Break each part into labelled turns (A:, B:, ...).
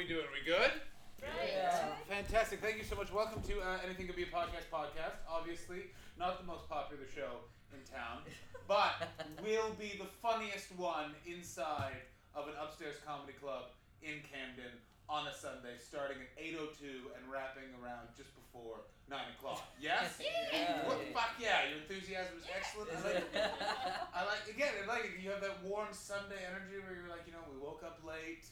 A: we doing? We good?
B: Yeah.
A: Fantastic. Thank you so much. Welcome to uh, Anything Could Be a Podcast podcast. Obviously, not the most popular show in town, but will be the funniest one inside of an upstairs comedy club in Camden on a Sunday, starting at 8.02 and wrapping around just before 9 o'clock. Yes?
B: Yeah.
A: What, fuck yeah, your enthusiasm is excellent. I like, I like again, I like it. You have that warm Sunday energy where you're like, you know, we woke up late,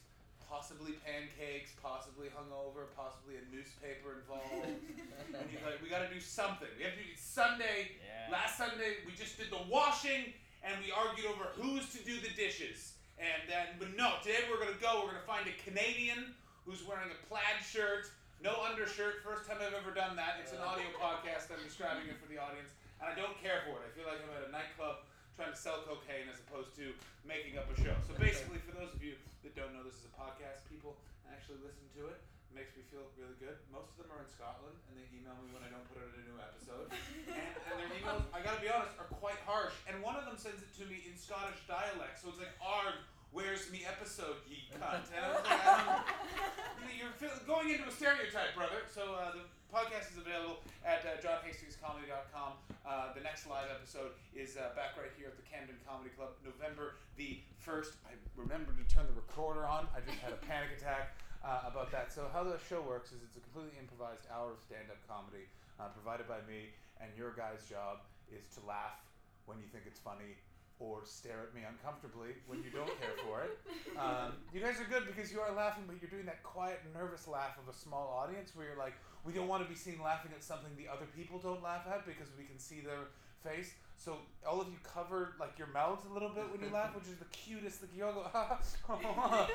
A: possibly pancakes, possibly hungover, possibly a newspaper involved. and you're like, we got to do something. We have to do it's Sunday.
B: Yeah.
A: Last Sunday we just did the washing and we argued over who's to do the dishes. And then, but no, today we're gonna go. We're gonna find a Canadian who's wearing a plaid shirt, no undershirt. First time I've ever done that. It's an audio podcast. I'm describing it for the audience, and I don't care for it. I feel like I'm at a nightclub trying to sell cocaine as opposed to making up a show. So basically, for those of you that don't know, this is a podcast. People actually listen to it. It makes me feel really good. Most of them are in Scotland, and they email me when I don't put out a new episode. And, and their emails, I gotta be honest, are quite harsh. And one of them sends it to me in Scottish dialect, so it's like, "Arg, where's me episode, ye cunt?" And I was like, I don't, you're going into a stereotype, brother. So uh, the podcast is available at uh, johnhastingscomedy.com. Uh, the next live episode is uh, back right here at the Camden Comedy Club, November the 1st. I remembered to turn the recorder on. I just had a panic attack uh, about that. So how the show works is it's a completely improvised hour of stand-up comedy uh, provided by me, and your guy's job is to laugh when you think it's funny or stare at me uncomfortably when you don't care for it. Um, you guys are good because you are laughing, but you're doing that quiet, nervous laugh of a small audience where you're like, we don't want to be seen laughing at something the other people don't laugh at because we can see their face. So all of you cover like your mouths a little bit when you laugh, which is the cutest. Like you all go,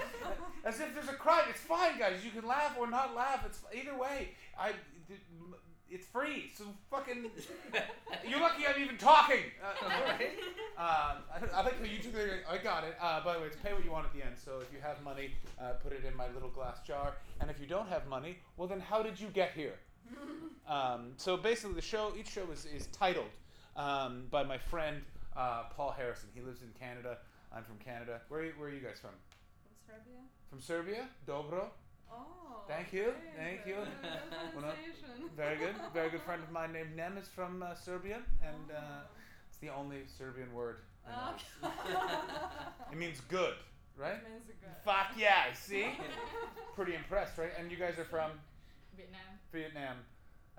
A: as if there's a cry. It's fine, guys. You can laugh or not laugh. It's either way. I. It's free, so fucking. You're lucky I'm even talking. Uh, um, I, I like how you two are. I got it. Uh, by the way, it's pay what you want at the end. So if you have money, uh, put it in my little glass jar. And if you don't have money, well then how did you get here? Um, so basically, the show, each show is, is titled um, by my friend uh, Paul Harrison. He lives in Canada. I'm from Canada. Where are you, where are you guys from?
C: From Serbia?
A: From Serbia? Dobro.
C: Oh.
A: Thank you,
C: very
A: thank
C: good.
A: you.
C: Good
A: Well. Very good. Very good friend of mine named Nem is from uh, Serbia, and uh, it's the only Serbian word. I know.
C: Oh.
A: It means good, right?
C: It means good.
A: Fuck yeah! See, pretty impressed, right? And you guys are from
C: Vietnam.
A: Vietnam.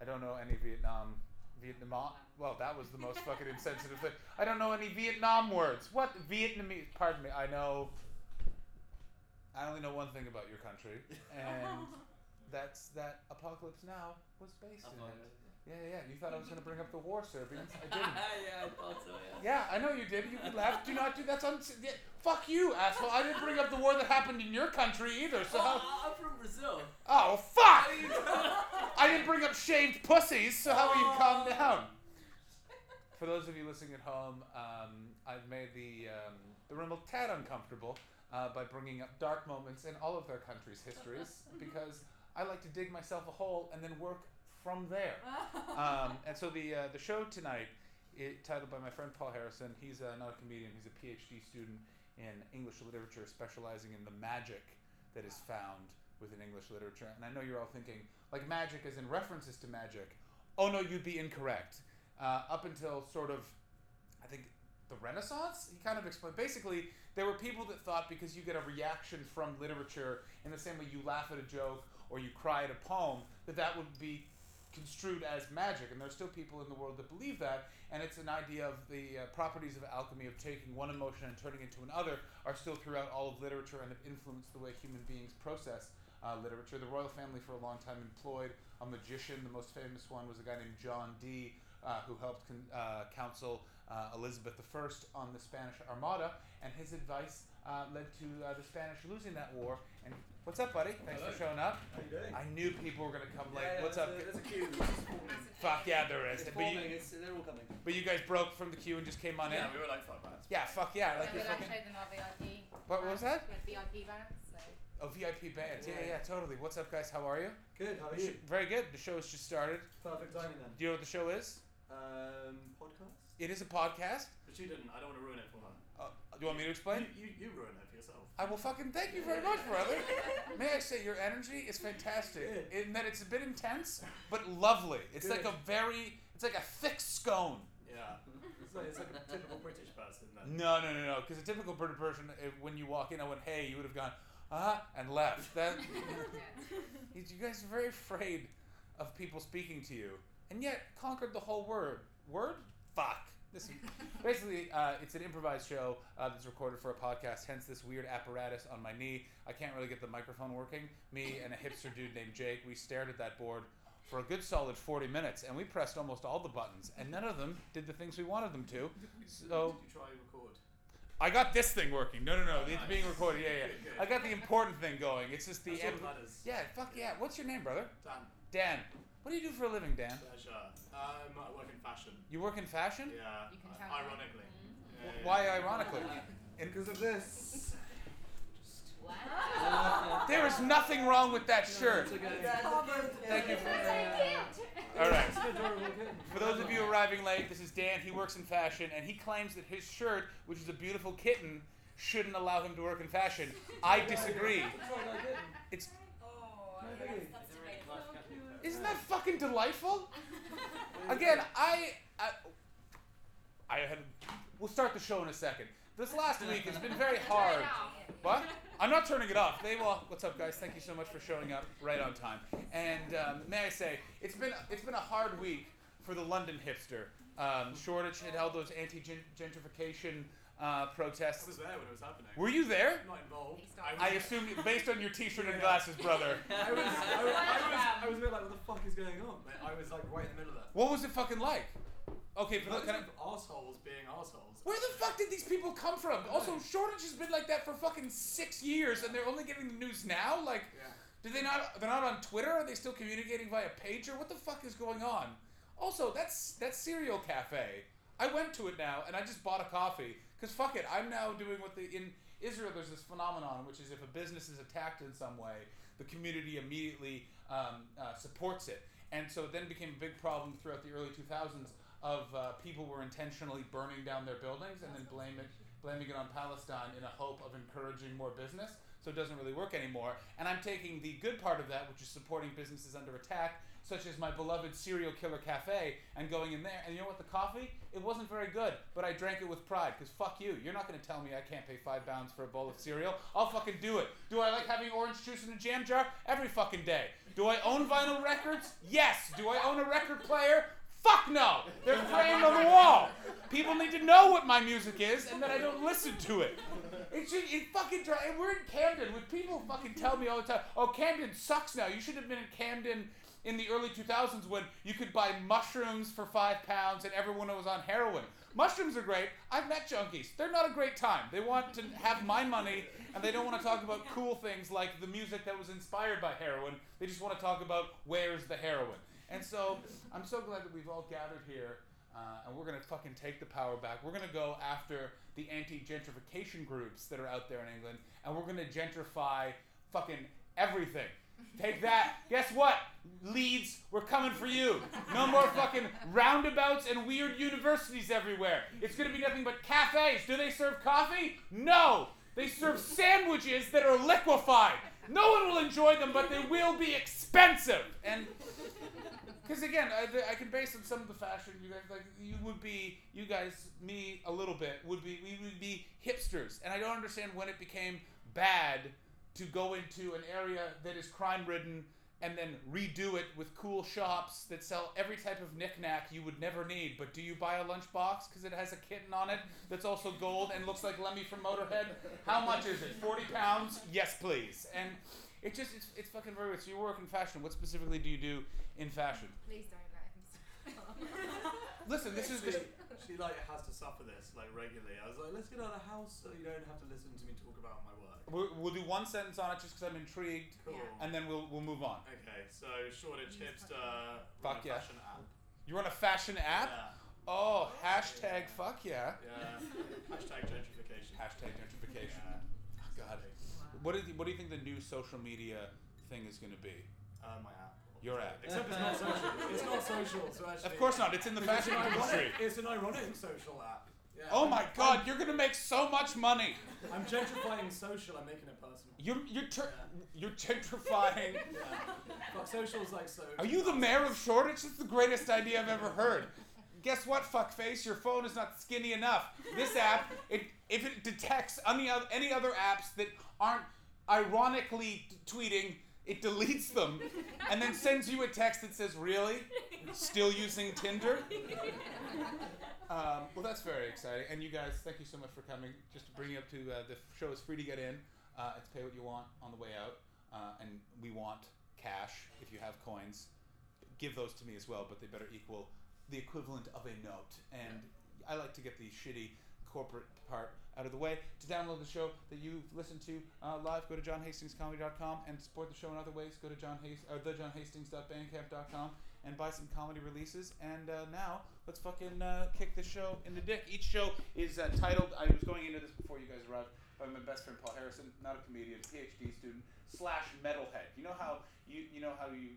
A: I don't know any Vietnam. Vietnam. Well, that was the most fucking insensitive thing. I don't know any Vietnam words. What Vietnamese? Pardon me. I know. I only know one thing about your country, and that's that Apocalypse Now was based in it. Yeah, yeah. You thought I was going to bring up the war Serbians. I didn't.
B: yeah, I thought so. Yeah.
A: Yeah, I know you did. You could laugh. Do not do that's un- yeah, Fuck you, asshole. I didn't bring up the war that happened in your country either. So how?
B: Oh, I'm from Brazil.
A: Oh fuck!
B: How are you doing?
A: I didn't bring up shaved pussies. So how are you calm down? For those of you listening at home, um, I've made the um, the room a tad uncomfortable uh, by bringing up dark moments in all of their countries' histories because I like to dig myself a hole and then work from there. Um, and so the uh, the show tonight, it, titled by my friend Paul Harrison. He's uh, not a comedian. He's a PhD student in English literature, specializing in the magic that is found within English literature. And I know you're all thinking like magic, as in references to magic. Oh no, you'd be incorrect. Uh, up until sort of, I think the Renaissance, he kind of explained. Basically, there were people that thought because you get a reaction from literature in the same way you laugh at a joke or you cry at a poem, that that would be construed as magic. And there's still people in the world that believe that. And it's an idea of the uh, properties of alchemy of taking one emotion and turning it into another are still throughout all of literature and have influenced the way human beings process uh, literature. The royal family for a long time employed a magician. The most famous one was a guy named John Dee, uh, who helped con- uh, counsel uh, Elizabeth I on the Spanish Armada, and his advice uh, led to uh, the Spanish losing that war. And what's up, buddy? Thanks for showing up.
D: How you doing?
A: I knew people were gonna come late.
D: Yeah, yeah,
A: what's up?
D: there's A, there's a queue.
A: Fuck yeah, there is.
D: It's
A: But you.
D: It's, they're all coming.
A: but you guys broke from the queue and just came on
D: Yeah,
A: in.
D: Yeah, we were like fuck that.
A: Yeah, fuck yeah. Like
C: yeah,
A: you're fucking.
C: showed them our VIP.
A: What was that?
C: We had VIP bands, so.
A: Oh, VIP bands. Yeah,
D: Yeah.
A: yeah, totally. What's up, guys? How are you?
D: Good. How are you?
A: Very good. The show has just started.
D: Perfect timing then.
A: Do you know what the show is?
D: Um, podcast.
A: It is a podcast.
E: But she didn't. I don't want to ruin it for her.
A: Uh, do you want me to explain?
E: You, you, you ruined it for yourself.
A: I will fucking thank you very much, brother. May I say your energy is fantastic
E: Good.
A: in that it's a bit intense but lovely. It's like a very, it's like a thick scone.
E: Yeah. It's like, it's like a typical British person then.
A: No, no, no, no. Because a typical British person, if, when you walk in, I went, "Hey," you would have gone, "Uh," huh, and left. That you guys are very afraid of people speaking to you, and yet conquered the whole word. Word? Fuck. This is, basically, uh, it's an improvised show uh, that's recorded for a podcast. Hence, this weird apparatus on my knee. I can't really get the microphone working. Me and a hipster dude named Jake, we stared at that board for a good solid 40 minutes, and we pressed almost all the buttons, and none of them did the things we wanted them to. So
E: Did you try record?
A: I got this thing working. No, no, no. It's
E: Nice.
A: being recorded. Yeah, yeah.
E: Good.
A: I got the important thing going. It's just the.
E: That's all
A: em-
E: that matters.
A: yeah, fuck yeah. What's your name, brother?
E: Dan.
A: Dan. What do you do for a living, Dan?
E: Pleasure. Um, I work in fashion.
A: You work in fashion?
E: Yeah.
C: You can tell me.
E: ironically. Yeah, yeah,
A: Why
E: yeah.
A: ironically?
D: And because of this.
C: Wow.
A: There is nothing wrong with that shirt. Thank you for.
C: so
A: All right.
E: It's an adorable kid.
A: For those of you arriving late, this is Dan. He works in fashion, and he claims that his shirt, which is a beautiful kitten, shouldn't allow him to work in fashion. I disagree. It's isn't that fucking delightful? Again, I, I, I had. We'll start the show in a second. This last week has been very hard. What? I'm not turning it off. They will. What's up, guys? Thank you so much for showing up right on time. And um, may I say, it's been it's been a hard week for the London hipster. Um, Shoreditch had held those anti-gentrification uh,
E: I
A: protests.
E: was there when it was happening.
A: Were you there?
E: not involved. I.
A: I assume, based on your T-shirt and glasses, brother.
E: I was, I was, I was, I was a bit like, what the fuck is going on? But I was like right in the middle of that.
A: What was it fucking like? Okay, for the,
E: Loads
A: can I,
E: of assholes being assholes.
A: Where the fuck did these people come from? Also, Shoreditch has been like that for fucking six years, and they're only getting the news now. Like,
E: Yeah.
A: did they not? They're not on Twitter. Are they still communicating via pager? What the fuck is going on? Also, that's that's Cereal Cafe. I went to it now, and I just bought a coffee because fuck it. I'm now doing what the in Israel. There's this phenomenon, which is if a business is attacked in some way, the community immediately um, uh, supports it, and so it then became a big problem throughout the early 2000s of uh, people were intentionally burning down their buildings and then blame it, blaming it on Palestine in a hope of encouraging more business. So it doesn't really work anymore. And I'm taking the good part of that, which is supporting businesses under attack, such as my beloved Cereal Killer Cafe, and going in there. And you know what? The coffee, it wasn't very good, but I drank it with pride. Cause fuck you, you're not gonna tell me I can't pay five pounds for a bowl of cereal. I'll fucking do it. Do I like having orange juice in a jam jar? Every fucking day. Do I own vinyl records? Yes. Do I own a record player? Fuck no! They're framed on the wall. People need to know what my music is, and that I don't listen to it. It should, it fucking and We're in Camden. When people fucking tell me all the time, "Oh, Camden sucks now." You should have been in Camden in the early 2000s when you could buy mushrooms for five pounds and everyone was on heroin. Mushrooms are great. I've met junkies. They're not a great time. They want to have my money and they don't want to talk about cool things like the music that was inspired by heroin. They just want to talk about where's the heroin. And so I'm so glad that we've all gathered here uh, and we're going to fucking take the power back. We're going to go after the anti gentrification groups that are out there in England and we're going to gentrify fucking everything. Take that. Guess what? Leeds, we're coming for you. No more fucking roundabouts and weird universities everywhere. It's gonna be nothing but cafes. Do they serve coffee? No. They serve sandwiches that are liquefied. No one will enjoy them, but they will be expensive. And because again, I, I can base on some of the fashion you guys like. You would be, you guys, me a little bit would be, we would be hipsters, and I don't understand when it became bad to go into an area that is crime ridden and then redo it with cool shops that sell every type of knickknack you would never need. But do you buy a lunchbox because it has a kitten on it that's also gold and looks like Lemmy from Motorhead? How much is it? Forty pounds? Yes, please. And it just it's, it's fucking very weird. So you work in fashion. What specifically do you do in fashion?
C: Please don't stop.
A: Listen, this is.
E: She like has to suffer this like regularly. I was like, let's get out of the house so you don't have to listen to me talk about my work.
A: We'll, we'll do one sentence on it just because I'm intrigued,
E: Cool.
A: and then we'll we'll move on.
E: Okay, so Shoreditch hipster
A: Fuck
E: run a
A: yeah.
E: fashion app.
A: You run a fashion app?
E: Yeah.
A: Oh, hashtag fuck yeah.
E: Yeah. Hashtag gentrification.
A: Hashtag gentrification.
E: Yeah.
A: God. What do you, what do you think the new social media thing is going to be?
E: Uh, my app.
A: Your app.
E: Except it's not social. It's not social, so actually.
A: Of course not. It's in the
E: It's
A: fashion
E: an
A: industry.
E: ironic, it's an ironic social app. Yeah.
A: Oh my
E: I'm-
A: God! You're gonna make so much money.
E: I'm gentrifying social. I'm making it personal.
A: You're you're tur- you're gentrifying.
E: Yeah. Fuck social's like so.
A: Are you the mayor of Shoreditch? That's the greatest idea I've ever heard. Guess what, fuckface? Your phone is not skinny enough. This app, it if it detects any other any other apps that aren't ironically t- tweeting, it deletes them, and then sends you a text that says, "Really? Still using Tinder?" Um, well, that's very exciting. And you guys, thank you so much for coming. Just to bring you up to uh, the show is free to get in. Uh, it's pay what you want on the way out, uh, and we want cash if you have coins. Give those to me as well, but they better equal the equivalent of a note. And I like to get the shitty corporate part out of the way. To download the show that you've listened to uh, live, go to johnhastingscomedy.com and support the show in other ways. Go to John Hast- or thejohnhastings.bandcamp.com and buy some comedy releases. And uh, now let's fucking uh, kick the show in the dick. Each show is uh, titled. I was going into this before you guys arrived. By my best friend Paul Harrison, not a comedian, PhD student slash metalhead. You know how you you know how you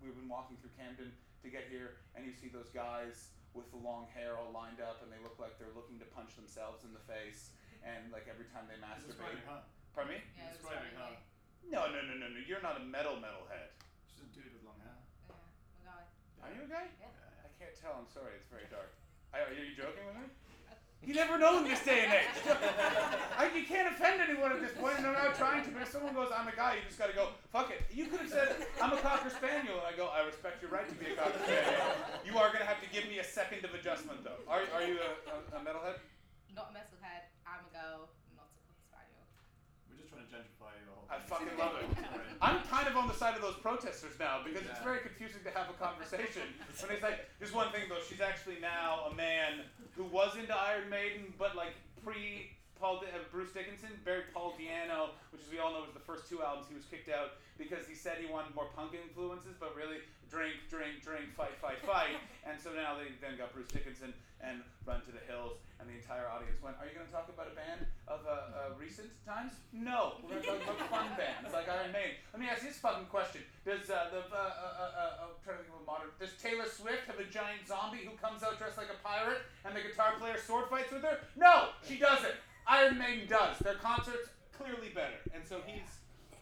A: we've been walking through Camden to get here, and you see those guys with the long hair all lined up, and they look like they're looking to punch themselves in the face, and like every time they masturbate.
E: Describing her.
A: Pardon me?
C: Yeah, it was
E: Describing
C: funny.
E: her.
A: No, no, no, no, no. You're not a metal metalhead.
E: She's a dude with long hair.
C: Yeah, we got it.
A: Are you a guy?
C: Yeah.
A: I can't tell. I'm sorry. It's very dark. I, are you joking with me? You never know in this day and age. I, you can't offend anyone at this point, and I'm not trying to. But if someone goes, "I'm a guy," you just got to go, "Fuck it." You could have said, "I'm a cocker spaniel," and I go, "I respect your right to be a cocker spaniel." You are going to have to give me a second of adjustment, though. Are, are you a, a, a metalhead?
C: Not a metalhead. I'm a girl. Not a cocker spaniel.
E: We're just trying to gentrify your whole.
A: I fucking love it. I'm kind of on the side of those protesters now because it's very confusing to have a conversation. when it's like, just one thing though, she's actually now a man who was into Iron Maiden, but like pre Paul uh, Bruce Dickinson, buried Paul Di'Anno, which as we all know was the first two albums he was kicked out because he said he wanted more punk influences, but really drink, drink, drink, fight, fight, fight. and so now they then got Bruce Dickinson and Run to the Hills, and the entire audience went, "Are you going to talk about a band of uh, uh, recent times? No, we're going to talk about fun bands like Iron Maiden." Let me ask you this fucking question: Does uh, the uh, uh, uh, uh, I'm trying to think of a modern? Does Taylor Swift have a giant zombie who comes out dressed like a pirate and the guitar player sword fights with her? No, she doesn't. Iron Maiden does. Their concerts clearly better, and so he's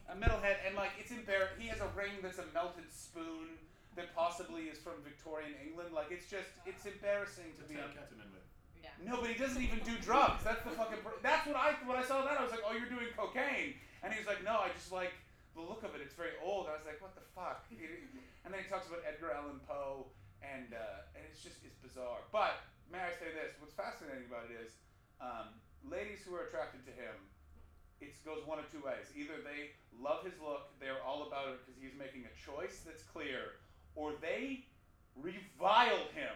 A: a metalhead, and like it's embarrassing. He has a ring that's a melted spoon that possibly is from Victorian England. Like it's just it's embarrassing to
E: To
A: be.
E: take ketamine with.
C: Yeah.
A: No, but he doesn't even do drugs. That's the fucking. Pr- that's what I when I saw that I was like, oh, you're doing cocaine, and he's like, no, I just like the look of it. It's very old. I was like, what the fuck? And then he talks about Edgar Allan Poe, and uh, and it's just it's bizarre. But may I say this? What's fascinating about it is, um, ladies who are attracted to him, it goes one of two ways. Either they love his look, they're all about it because he's making a choice that's clear, or they revile him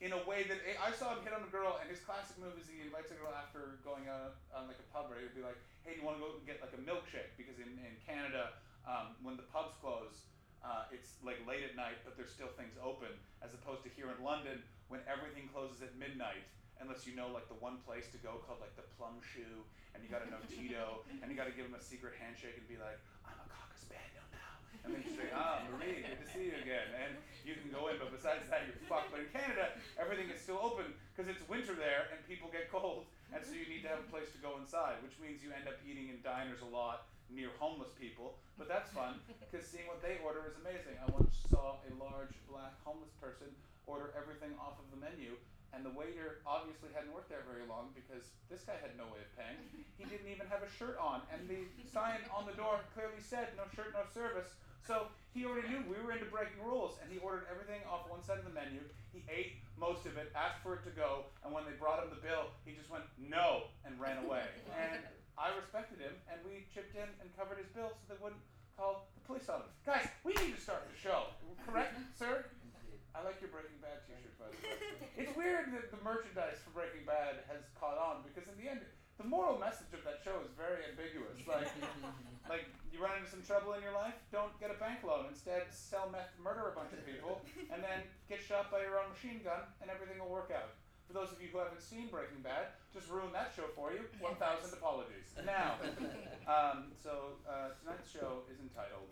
A: in a way that I saw him hit on a girl, and his classic move is he invites a girl after going out on like a pub, right? He'd be like, "Hey, do you want to go get like a milkshake?" Because in, in Canada, um, when the pubs close, uh, it's like late at night, but there's still things open, as opposed to here in London when everything closes at midnight. Unless you know like the one place to go called like the Plum Shoe, and you got to know Tito, and you got to give him a secret handshake and be like, "I'm a cocker spaniel now," and then you say, "Ah, Marie, good to see you again," and you can go in, but besides that, you're fucked. But in Canada, everything is still open because it's winter there and people get cold, and so you need to have a place to go inside, which means you end up eating in diners a lot near homeless people. But that's fun because seeing what they order is amazing. I once saw a large black homeless person order everything off of the menu. And the waiter obviously hadn't worked there very long because this guy had no way of paying. He didn't even have a shirt on, and the sign on the door clearly said "No shirt, no service." So he already knew we were into breaking rules, and he ordered everything off one side of the menu. He ate most of it, asked for it to go, and when they brought him the bill, he just went no and ran away. And I respected him, and we chipped in and covered his bill so they wouldn't call the police on him. Guys, we need to start the show, correct, sir? I like your Breaking Bad T-shirt, by the way. It's weird that the merchandise for Breaking Bad has caught on because in the moral message of that show is very ambiguous. Like, like you run into some trouble in your life, don't get a bank loan. Instead, sell meth, murder a bunch of people, and then get shot by your own machine gun, and everything will work out. For those of you who haven't seen Breaking Bad, just ruin that show for you. One thousand apologies. Now, um, so uh, tonight's show is entitled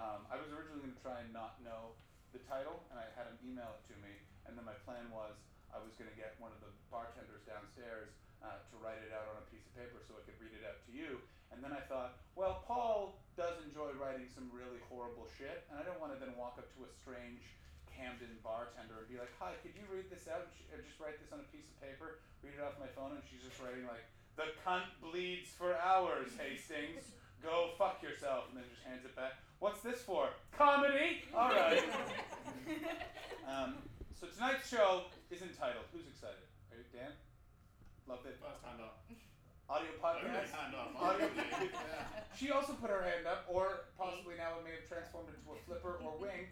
A: Um, I was originally going to try and not know the title, and I had him email it to me. And then my plan was I was going to get one of the bartenders downstairs uh, to write it out on a piece of paper so I could read it out to you. And then I thought, well, Paul does enjoy writing some really horrible shit, and I don't want to then walk up to a strange Camden bartender and be like, "Hi, could you read this out? Or just write this on a piece of paper, read it off my phone." And she's just writing like, "The cunt bleeds for hours, Hastings. Go fuck yourself," and then just hands it back. What's this for? Comedy. All right. um, so tonight's show is entitled. Who's excited? Are you Dan? Loved it.
E: First hand up.
A: Audio podcast.
E: hand up.
A: Audio.
E: yeah.
A: She also put her hand up, or possibly now it may have transformed into a flipper or wing,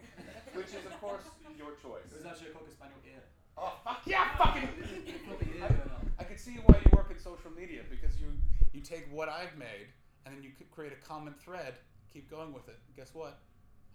A: which is of course your choice.
E: It was actually a cocker spaniel ear.
A: Oh fuck yeah, fucking! I,
E: going.
A: I could see why you work in social media because you you take what I've made and then you could create a common thread, keep going with it. Guess what?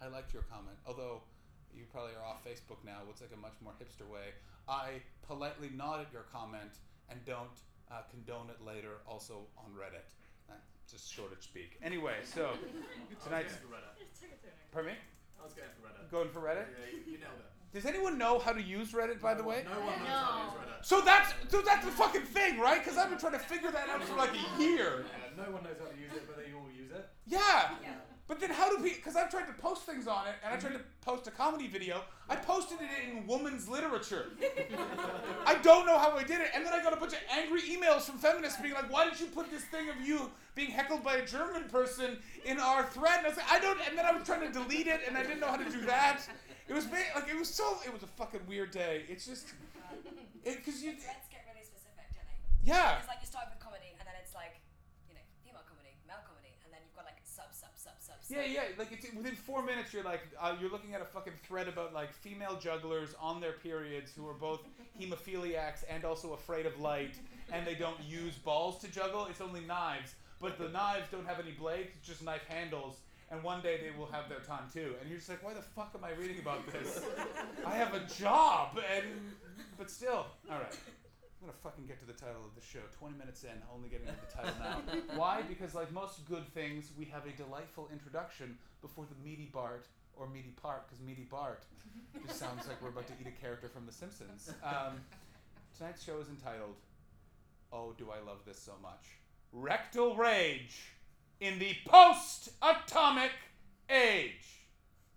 A: I liked your comment, although you probably are off Facebook now. What's like a much more hipster way? I politely nodded your comment and don't uh, condone it later. Also on Reddit. Uh, just Shoreditch speak. Anyway, so tonight's.
E: I was going for Reddit.
A: Pardon me?
E: I was going for Reddit.
A: Going for Reddit?
E: Yeah, you, you nailed it.
A: Does anyone know how to use Reddit, by the way?
E: No one knows
C: No.
E: how to use Reddit.
A: So that's so that's the fucking thing, right? Because I've been trying to figure that out for like a year.
E: Yeah, no one knows how to use it, but they all use it.
A: Yeah.
C: Yeah.
A: But then how do we? Because I've tried to post things on it, and I tried to post a comedy video. I posted it in women's literature. I don't know how I did it, and then I got a bunch of angry emails from feminists being like, "Why did you put this thing of you being heckled by a German person in our thread?" And I was like, "I don't." And then I was trying to delete it, and I didn't know how to do that. It was like it was so. It was a fucking weird day. It's just because you.
F: Threads get really specific, don't they?
A: Yeah.
F: It's like you start with comedy, and then it's like, you know, female comedy, male comedy, and then you've got like sub, sub,
A: Yeah, yeah. Like it's within four minutes, you're like uh, you're looking at a fucking thread about like female jugglers on their periods who are both hemophiliacs and also afraid of light, and they don't use balls to juggle. It's only knives, but the knives don't have any blades; it's just knife handles. And one day they will have their time too. And you're just like, why the fuck am I reading about this? I have a job, and but still, all right. I'm gonna fucking get to the title of the show. 20 minutes in, only getting to the title now. Why? Because like most good things, we have a delightful introduction before the meaty Bart or meaty part, because meaty Bart just sounds like we're about to eat a character from The Simpsons. Um, tonight's show is entitled "Oh, Do I Love This So Much?" Rectal rage in the post-atomic age.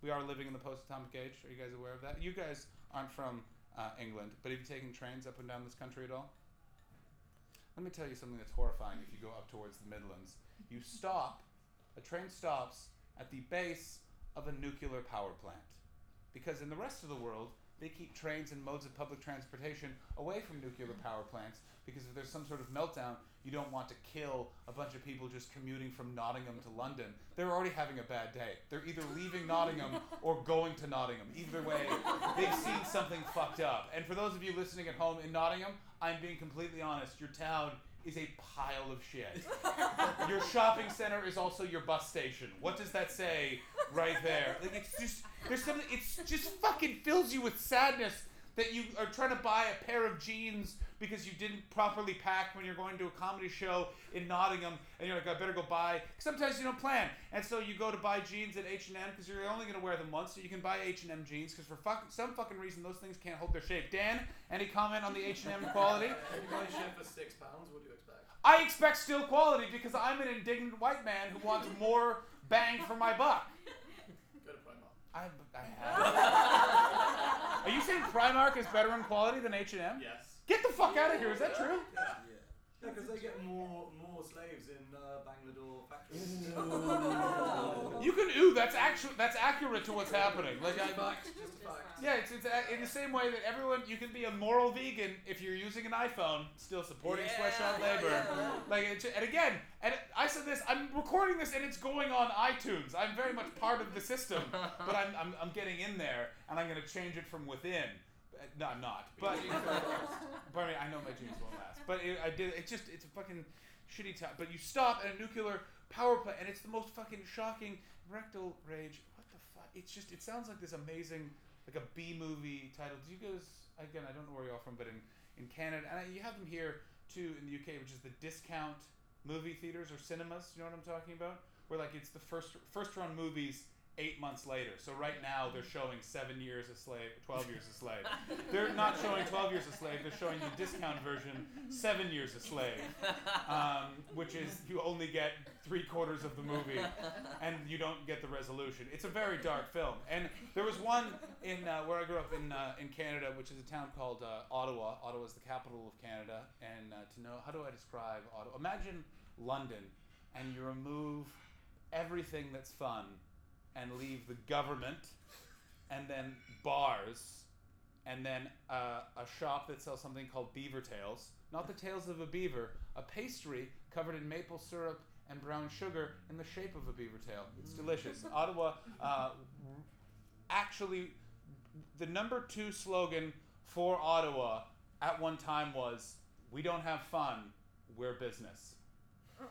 A: We are living in the post-atomic age. Are you guys aware of that? You guys aren't from uh, England, but have you taken trains up and down this country at all? Let me tell you something that's horrifying if you go up towards the Midlands. You stop, a train stops at the base of a nuclear power plant. Because in the rest of the world, they keep trains and modes of public transportation away from nuclear power plants because if there's some sort of meltdown, you don't want to kill a bunch of people just commuting from Nottingham to London. They're already having a bad day. They're either leaving Nottingham or going to Nottingham. Either way, they've seen something fucked up. And for those of you listening at home in Nottingham, I'm being completely honest. Your town is a pile of shit. your shopping center is also your bus station. What does that say right there? Like it's just there's something it's just fucking fills you with sadness that you are trying to buy a pair of jeans because you didn't properly pack when you're going to a comedy show in Nottingham and you're like I better go buy sometimes you don't plan and so you go to buy jeans at H&M because you're only going to wear them once so you can buy H&M jeans because for fuck, some fucking reason those things can't hold their shape. Dan, any comment on the H&M quality?
E: You buy shit for six pounds, what do you expect?
A: I expect still quality because I'm an indignant white man who wants more bang for my buck.
E: Go to Primark.
A: I, I have. Are you saying Primark is better in quality than H&M?
E: Yes.
A: Get the fuck out of here! Is that true?
E: Yeah. Yeah, because they get more more slaves in uh, Bangalore factories.
A: You can ooh. That's actually that's accurate to what's happening. Like I,
E: fact, just a fact.
A: yeah, it's, it's a- in the same way that everyone you can be a moral vegan if you're using an iPhone, still supporting sweatshop
B: Yeah,
A: labor.
B: yeah, yeah.
A: Like it's, and again, and I said this. I'm recording this and it's going on iTunes. I'm very much part of the system, but I'm, I'm, I'm getting in there and I'm gonna change it from within. Uh, No, I'm not. But but I know my jeans won't last. But it, I did. It's just it's a fucking shitty time. But you stop at a nuclear power plant and it's the most fucking shocking rectal rage. What the fuck? It's just it sounds like this amazing like a B movie title. Do you guys again? I don't know where you're all from, but in in Canada and I, you have them here too in the UK, which is the discount movie theaters or cinemas. You know what I'm talking about? Where like it's the first first run movies eight months later. So right now they're showing seven years a slave, twelve years a slave. They're not showing twelve years a slave. They're showing the discount version, seven years a slave, um, which is you only get three quarters of the movie, and you don't get the resolution. It's a very dark film. And there was one in uh, where I grew up in uh, in Canada, which is a town called uh, Ottawa. Ottawa is the capital of Canada. And uh, to know how do I describe Ottawa? Imagine London, and you remove everything that's fun and leave the government and then bars and then uh, a shop that sells something called beaver tails. Not the tails of a beaver a pastry covered in maple syrup and brown sugar in the shape of a beaver tail. It's delicious. Ottawa uh, actually the number two slogan for ottawa at one time was we don't have fun we're business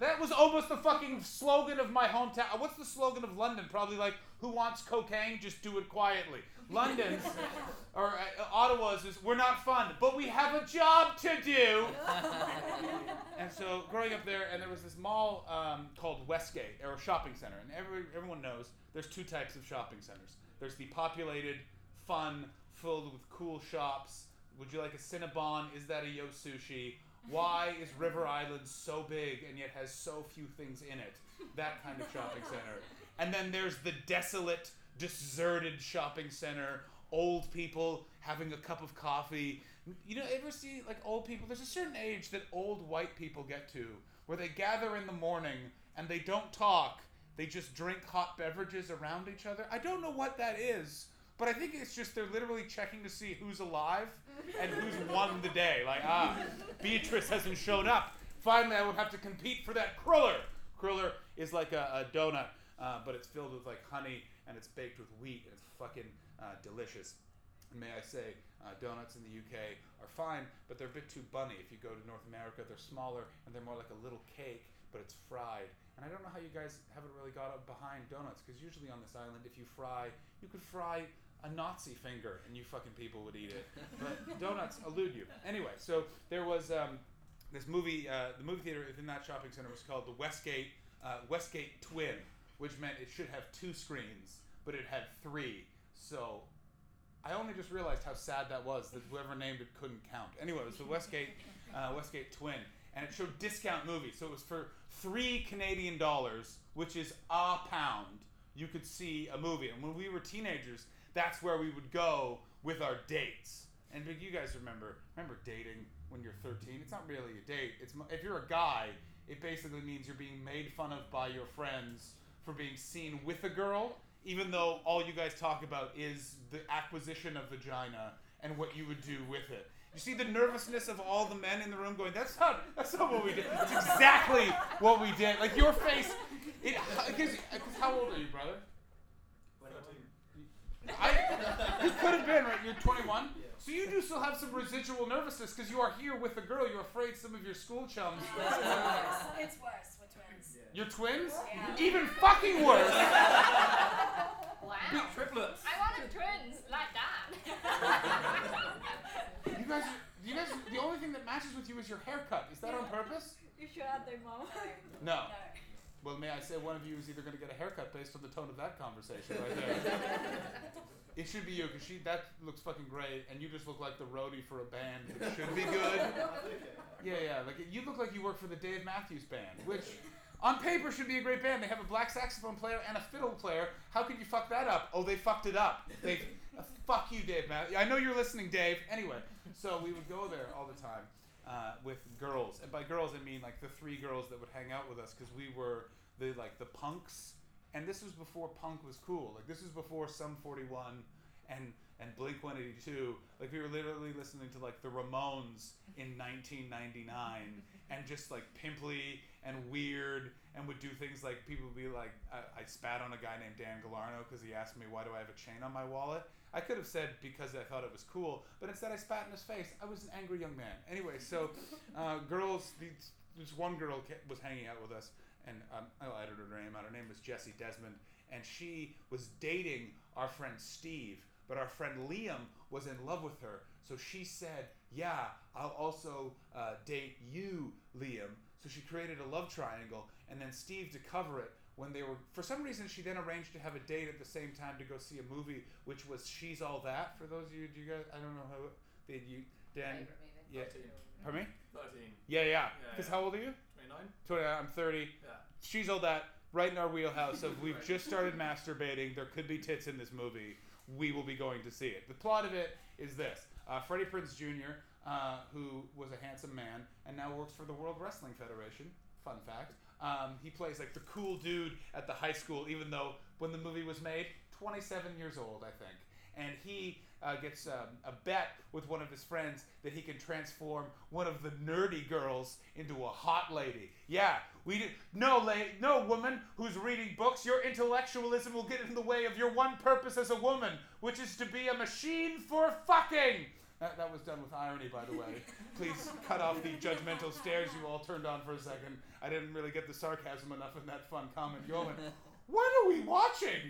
A: that was almost the fucking slogan of my hometown. What's the slogan of London? Probably like, who wants cocaine? Just do it quietly. London's, or uh, Ottawa's is, we're not fun, but we have a job to do. and so growing up there, and there was this mall um, called Westgate, or a shopping center. And every, everyone knows there's two types of shopping centers. There's the populated, fun, filled with cool shops. Would you like a Cinnabon? Is that a Yo Sushi? Why is River Island so big and yet has so few things in it? That kind of shopping center. And then there's the desolate, deserted shopping center, old people having a cup of coffee. You know, ever see like old people? There's a certain age that old white people get to where they gather in the morning and they don't talk. They just drink hot beverages around each other. I don't know what that is. But I think it's just they're literally checking to see who's alive and who's won the day. Like, ah, Beatrice hasn't shown up. Finally, I would have to compete for that cruller. Cruller is like a, a donut, uh, but it's filled with like honey and it's baked with wheat and it's fucking uh, delicious. And may I say, uh, donuts in the UK are fine, but they're a bit too bunny. If you go to North America, they're smaller and they're more like a little cake, but it's fried. And I don't know how you guys haven't really got up behind donuts, because usually on this island, if you fry, you could fry a Nazi finger and you fucking people would eat it. But donuts elude you. Anyway, so there was um, this movie, uh, the movie theater within that shopping center was called the Westgate uh, Westgate Twin, which meant it should have two screens, but it had three. So I only just realized how sad that was that whoever named it couldn't count. Anyway, it was the Westgate uh, Westgate Twin, and it showed discount movies. So it was for three Canadian dollars, which is a pound. You could see a movie, and when we were teenagers, that's where we would go with our dates. And but you guys remember remember dating when you're 13? It's not really a date. It's if you're a guy, it basically means you're being made fun of by your friends for being seen with a girl, even though all you guys talk about is the acquisition of vagina and what you would do with it. You see the nervousness of all the men in the room going, "That's not, that's not what we did. That's exactly what we did." Like your face, it. Because how old are you, brother? I, you could have been right. You're 21, so you do still have some residual nervousness because you are here with a girl. You're afraid some of your school chums.
F: it's worse. We're twins.
A: You're twins?
F: Yeah.
A: Even fucking worse.
C: Wow.
B: Triplets.
C: I wanted twins like that.
A: You guys, you guys. The only thing that matches with you is your haircut. Is that on purpose?
G: You sure their mom?
A: No.
F: No.
A: Well, may I say one of you is either going to get a haircut based on the tone of that conversation right there. it should be you because she that looks fucking great, and you just look like the roadie for a band that should be good. Yeah, yeah. Like you look like you work for the Dave Matthews Band, which on paper should be a great band. They have a black saxophone player and a fiddle player. How could you fuck that up? Oh, they fucked it up. They uh, fuck you, Dave Matthews. I know you're listening, Dave. Anyway, so we would go there all the time. Uh, with girls, and by girls I mean like the three girls that would hang out with us because we were the like the punks, and this was before punk was cool. Like this was before Sum 41 and and Blink 182. Like we were literally listening to like the Ramones in 1999, and just like pimply and weird, and would do things like people would be like, I, I spat on a guy named Dan Galarno because he asked me why do I have a chain on my wallet. I could have said because I thought it was cool, but instead I spat in his face. I was an angry young man. Anyway, so uh, girls, these, this one girl was hanging out with us, and um, I'll edit her name out. Her name was Jessie Desmond, and she was dating our friend Steve, but our friend Liam was in love with her. So she said, "Yeah, I'll also uh, date you, Liam." So she created a love triangle, and then Steve, to cover it, when they were for some reason she then arranged to have a date at the same time to go see a movie which was She's All That. For those of you, do you guys? I don't know how did you Dan?
C: Favorite movie.
A: Yeah.
E: 13.
A: Pardon me?
E: 13.
A: Yeah, yeah.
E: Yeah,
A: Because
E: yeah.
A: how old are you?
E: 29?
A: 20, I'm 30.
E: Yeah.
A: She's all that right in our wheelhouse of we've just started masturbating. There could be tits in this movie. We will be going to see it. The plot of it is this: uh, Freddie Prinze Jr., uh, who was a handsome man and now works for the World Wrestling Federation. Fun fact. Um, he plays like the cool dude at the high school, even though when the movie was made, 27 years old, I think. And he uh, gets um, a bet with one of his friends that he can transform one of the nerdy girls into a hot lady. Yeah, we do. No, la- no woman who's reading books. Your intellectualism will get in the way of your one purpose as a woman, which is to be a machine for fucking. That, that was done with irony, by the way. Please cut off the judgmental stares you all turned on for a second. I didn't really get the sarcasm enough in that fun comment. You all went, What are we watching?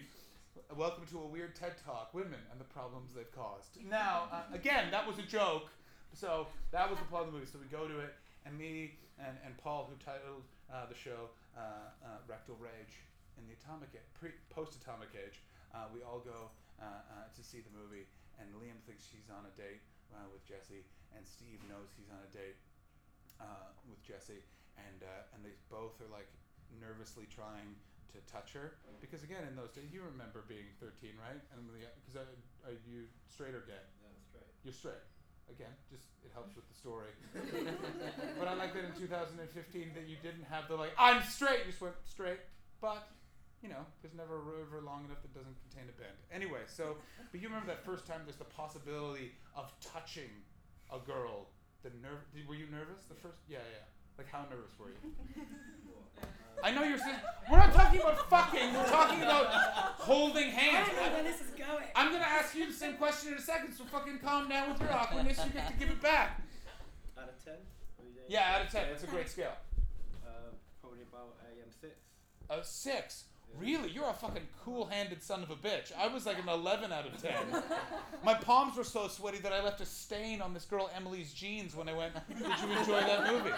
A: Welcome to a weird TED Talk Women and the Problems They've Caused. Now, uh, again, that was a joke. So that was the plot of the movie. So we go to it, and me and, and Paul, who titled uh, the show uh, uh, Rectal Rage in the Atomic Age, pre, post Atomic Age, uh, we all go uh, uh, to see the movie. And Liam thinks she's on a date uh, with Jesse, and Steve knows he's on a date uh, with Jesse, and uh, and they both are like nervously trying to touch her. Because again in those days you remember being 13 right? And because are you straight or gay?
B: No, that's right.
A: you're straight. Again just it helps with the story. But I like that in 2015 that you didn't have the like I'm straight. You just went straight. But you know there's never a river long enough that doesn't contain a bend anyway so but you remember that first time there's the possibility of touching a girl the nerve were you nervous the first yeah yeah like how nervous were you I know you're saying we're not talking about fucking. We're talking about holding hands.
F: where this is going.
A: I'm gonna ask you the same question in a second. So fucking calm down with your awkwardness. You get to give it back.
B: Out of 10? What do you think?
A: Yeah, out of ten. That's a great scale.
B: Uh, probably about a um, 6.
A: A six. Really? You're a fucking cool-handed son of a bitch. I was like an 11 out of 10. My palms were so sweaty that I left a stain on this girl Emily's jeans when I went, Did you enjoy that movie?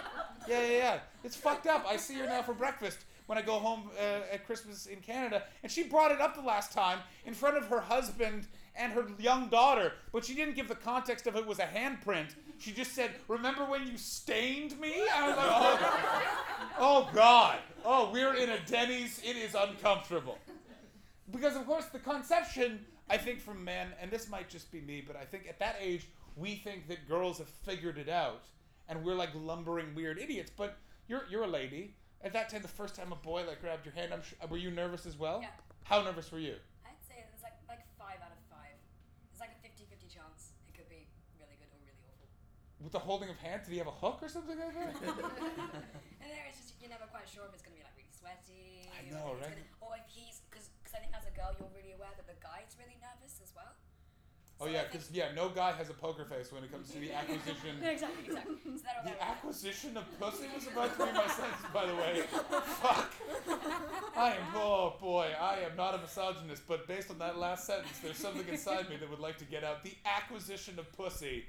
A: Yeah, yeah, yeah. It's fucked up. I see her now for breakfast when I go home uh, at Christmas in Canada, and she brought it up the last time in front of her husband and her young daughter, but she didn't give the context of it was a handprint. She just said, Remember when you stained me? I was like, Oh, oh God. Oh, we're in a Denny's. It is uncomfortable. Because, of course, the conception, I think, from men, and this might just be me, but I think at that age, we think that girls have figured it out, and we're like lumbering weird idiots. But you're, you're a lady. At that time, the first time a boy like grabbed your hand, I'm sure, were you nervous as well?
F: Yeah.
A: How nervous were you?
F: I'd say there's like like five out of five. There's like a 50-50 chance it could be really good or really awful.
A: With the holding of hands, did he have a hook or something like that?
F: And then it's just you're never quite sure if it's gonna be like really sweaty.
A: I
F: or
A: know,
F: if it's
A: right?
F: Gonna, or if he's because I think as a girl you're really aware that the guy's really nervous as well.
A: Oh
F: So
A: yeah, because yeah, no guy has a poker face when it comes to the acquisition.
F: No, exactly, exactly. So they're
A: The
F: of
A: acquisition of pussy was about to be my sentence, by the way. Fuck. I am, oh boy, I am not a misogynist, but based on that last sentence, there's something inside me that would like to get out. The acquisition of pussy.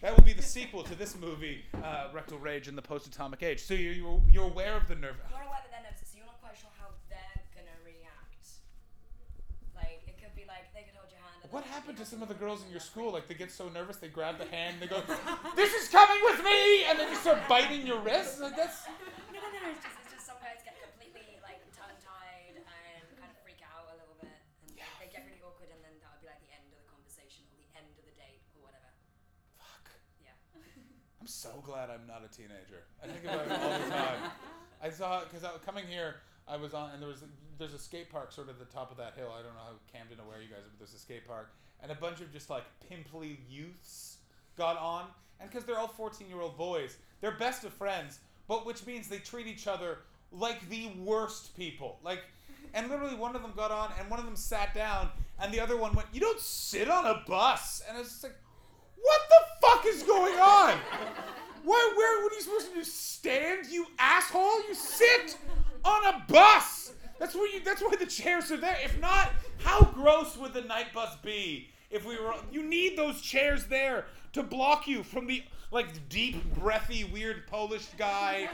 A: That will be the sequel to this movie, uh, Rectal Rage in the Post Atomic Age. So you, you're, you're aware of the nerve.
F: You're aware that they're nervous, so you're not quite sure how they're gonna react. Like it could be like they could hold your hand. And
A: What happened to some of the girls in your school? Like they get so nervous, they grab the hand, they go, "This is coming with me," and then you start biting your wrists. Like that's.
F: No, no, no. It's just, it's just some guys get completely like tongue-tied and kind of freak out a little bit, and
A: Yeah.
F: they get really awkward, and then that would be like the end of the conversation or the end of the date or whatever.
A: Fuck.
F: Yeah.
A: I'm so glad I'm not a teenager. I think about it all the time. I saw because I coming here, I was on and there was there's a skate park sort of the top of that hill. I don't know how Camden where you guys are, but there's a skate park and a bunch of just like pimply youths got on, and because they're all 14 year old boys, they're best of friends, but which means they treat each other like the worst people. Like, and literally one of them got on and one of them sat down, and the other one went, "You don't sit on a bus," and it's just like. What the fuck is going on? Why, where, what are you supposed to do? Stand, you asshole? You sit on a bus. That's where you. That's why the chairs are there. If not, how gross would the night bus be if we were. You need those chairs there to block you from the like deep, breathy, weird Polish guy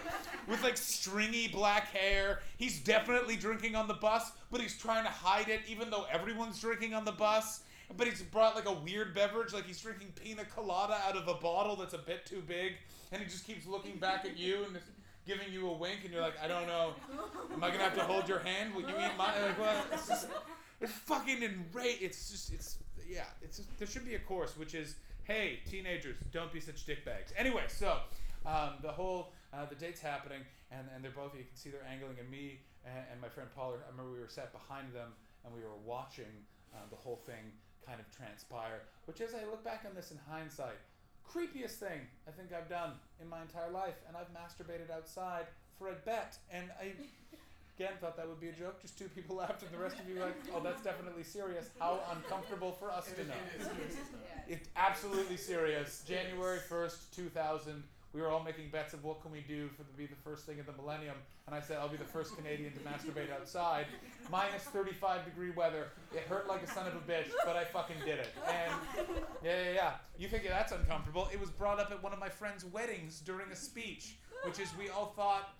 A: with like stringy black hair. He's definitely drinking on the bus, but he's trying to hide it, even though everyone's drinking on the bus. But he's brought like a weird beverage, like he's drinking pina colada out of a bottle that's a bit too big, and he just keeps looking back at you and giving you a wink, and you're like, I don't know, am I gonna have to hold your hand? Will you eat mine? Like, well, it's just, it's fucking enraged. It's just, it's yeah, it's just, there should be a course which is, hey, teenagers, don't be such dickbags. Anyway, so um, the whole uh, the date's happening, and and they're both you can see they're angling, and me and, and my friend Paul, I remember we were sat behind them, and we were watching uh, the whole thing kind of transpire. Which, as I look back on this in hindsight, creepiest thing I think I've done in my entire life, and I've masturbated outside for a bet, and I. Again, thought that would be a joke. Just two people laughed, and the rest of you like, "Oh, that's definitely serious." How uncomfortable for us to know. It's absolutely serious. January first, two thousand. We were all making bets of what can we do for the be the first thing in the millennium, and I said I'll be the first Canadian to masturbate outside. Minus thirty-five degree weather. It hurt like a son of a bitch, but I fucking did it. And yeah, yeah, yeah. You think that's uncomfortable? It was brought up at one of my friends' weddings during a speech, which is we all thought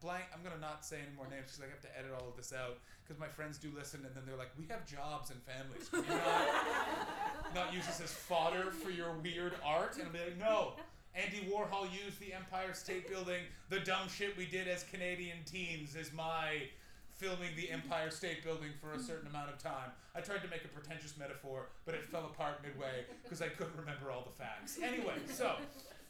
A: blank. I'm gonna not say any more names because I have to edit all of this out because my friends do listen and then they're like, we have jobs and families. Can you not, not use this as fodder for your weird art? And I'm like, no. Andy Warhol used the Empire State Building. The dumb shit we did as Canadian teens is my filming the Empire State Building for a certain amount of time. I tried to make a pretentious metaphor, but it fell apart midway because I couldn't remember all the facts. Anyway, so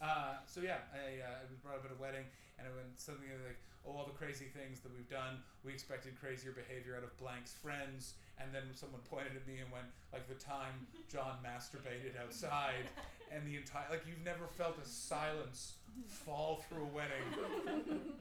A: uh, so yeah, I, uh, brought up at a wedding, and it went something like, oh, all the crazy things that we've done. We expected crazier behavior out of blank's friends, and then someone pointed at me and went, like the time John masturbated outside, and the entire like you've never felt a silence fall through a wedding.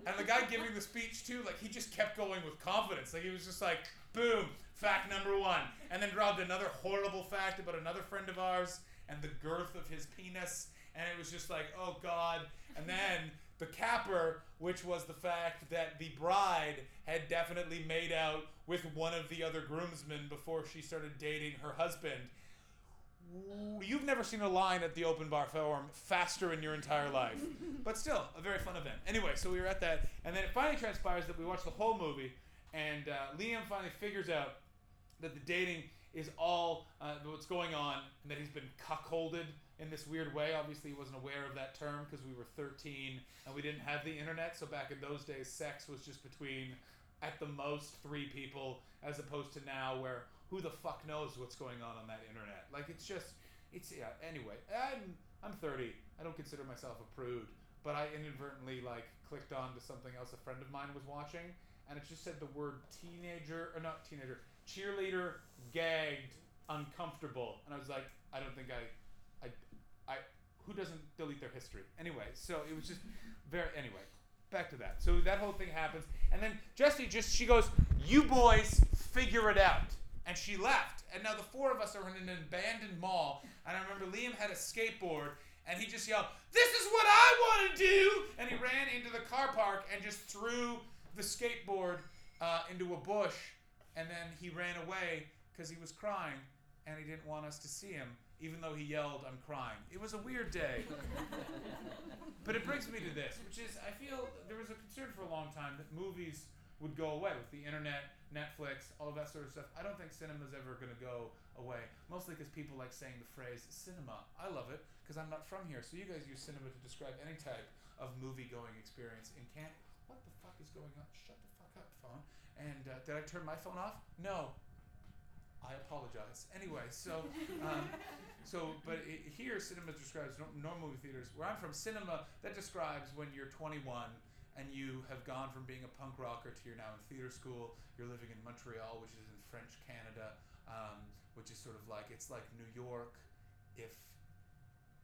A: And the guy giving the speech too, like he just kept going with confidence. Like he was just like, boom, fact number one, and then dropped another horrible fact about another friend of ours and the girth of his penis, and it was just like, oh god. And then the capper, which was the fact that the bride had definitely made out with one of the other groomsmen before she started dating her husband. You've never seen a line at the open bar forum faster in your entire life. But still, a very fun event. Anyway, so we were at that, and then it finally transpires that we watched the whole movie, and uh, Liam finally figures out that the dating is all uh, what's going on, and that he's been cuckolded in this weird way. Obviously, he wasn't aware of that term because we were 13 and we didn't have the internet. So back in those days, sex was just between, at the most, three people, as opposed to now where who the fuck knows what's going on on that internet? Like it's just, it's yeah. Anyway, I'm I'm 30. I don't consider myself a prude, but I inadvertently like clicked on to something else a friend of mine was watching, and it just said the word teenager or not teenager, cheerleader, gagged, uncomfortable, and I was like, I don't think I, who doesn't delete their history? Anyway, so it was just very anyway. Back to that. So that whole thing happens, and then Jesse just she goes, "You boys figure it out," and she left. And now the four of us are in an abandoned mall, and I remember Liam had a skateboard, and he just yelled, "This is what I want to do!" And he ran into the car park and just threw the skateboard uh, into a bush, and then he ran away because he was crying, and he didn't want us to see him, even though he yelled, "I'm crying." It was a weird day. But it brings me to this, which is I feel there was a concern for a long time that movies would go away with the internet, Netflix, all of that sort of stuff. I don't think cinema's ever going to go away, mostly because people like saying the phrase cinema. I love it because I'm not from here, so you guys use cinema to describe any type of movie going experience in camp. What the fuck is going on? Shut the fuck up, phone. And uh, did I turn my phone off? No. I apologize. Anyway, so um, so but it, here cinema describes nor- normal movie theaters. Where I'm from, cinema that describes when you're 21 and you have gone from being a punk rocker to you're now in theater school. You're living in Montreal, which is in French Canada, um, which is sort of like it's like New York, if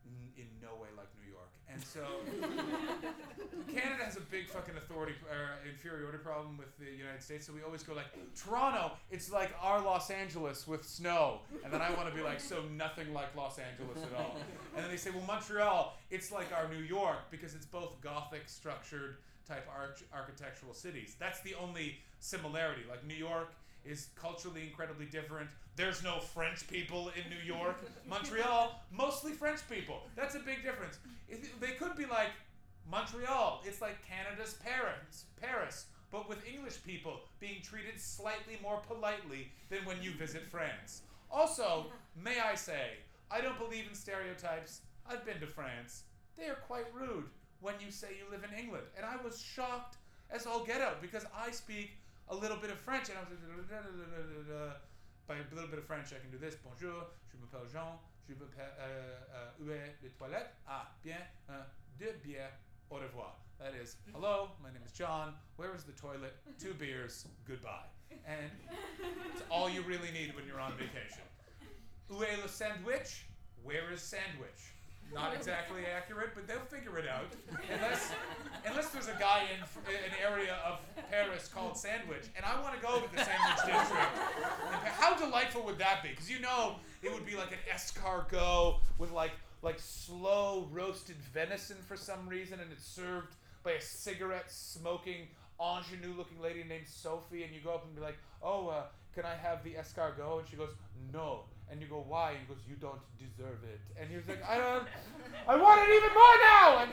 A: n- in no way like New York. And so Canada has a big fucking authority or inferiority problem with the United States. So we always go like Toronto. It's like our Los Angeles with snow, and then I want to be like so nothing like Los Angeles at all. And then they say, well, Montreal. It's like our New York because it's both Gothic structured type arch- architectural cities. That's the only similarity. Like New York is culturally incredibly different. There's no French people in New York. Montreal, mostly French people. That's a big difference. They could be like Montreal. It's like Canada's Paris, Paris, but with English people being treated slightly more politely than when you visit France. Also, may I say, I don't believe in stereotypes. I've been to France. They are quite rude when you say you live in England. And I was shocked as all get out because I speak a little bit of French and I was like, by a little bit of French I can do this. Bonjour, je m'appelle Jean, je m'appelle euh, où est les toilettes? Ah, bien, uh, deux bières, au revoir. That is, hello, my name is John. Where is the toilet? Two beers, goodbye. And it's all you really need when you're on vacation. Où est le sandwich? Where is sandwich? Not exactly accurate, but they'll figure it out. Unless, unless there's a guy in an area of Paris called Sandwich, and I want to go to the Sandwich District. Delightful would that be? Because you know it would be like an escargot with like like slow roasted venison for some reason, and it's served by a cigarette smoking ingenue looking lady named Sophie, and you go up and be like, "Oh, uh, can I have the escargot?" And she goes, "No." And you go, "Why?" And he goes, "You don't deserve it." And he was like, "I don't. I want it even more now."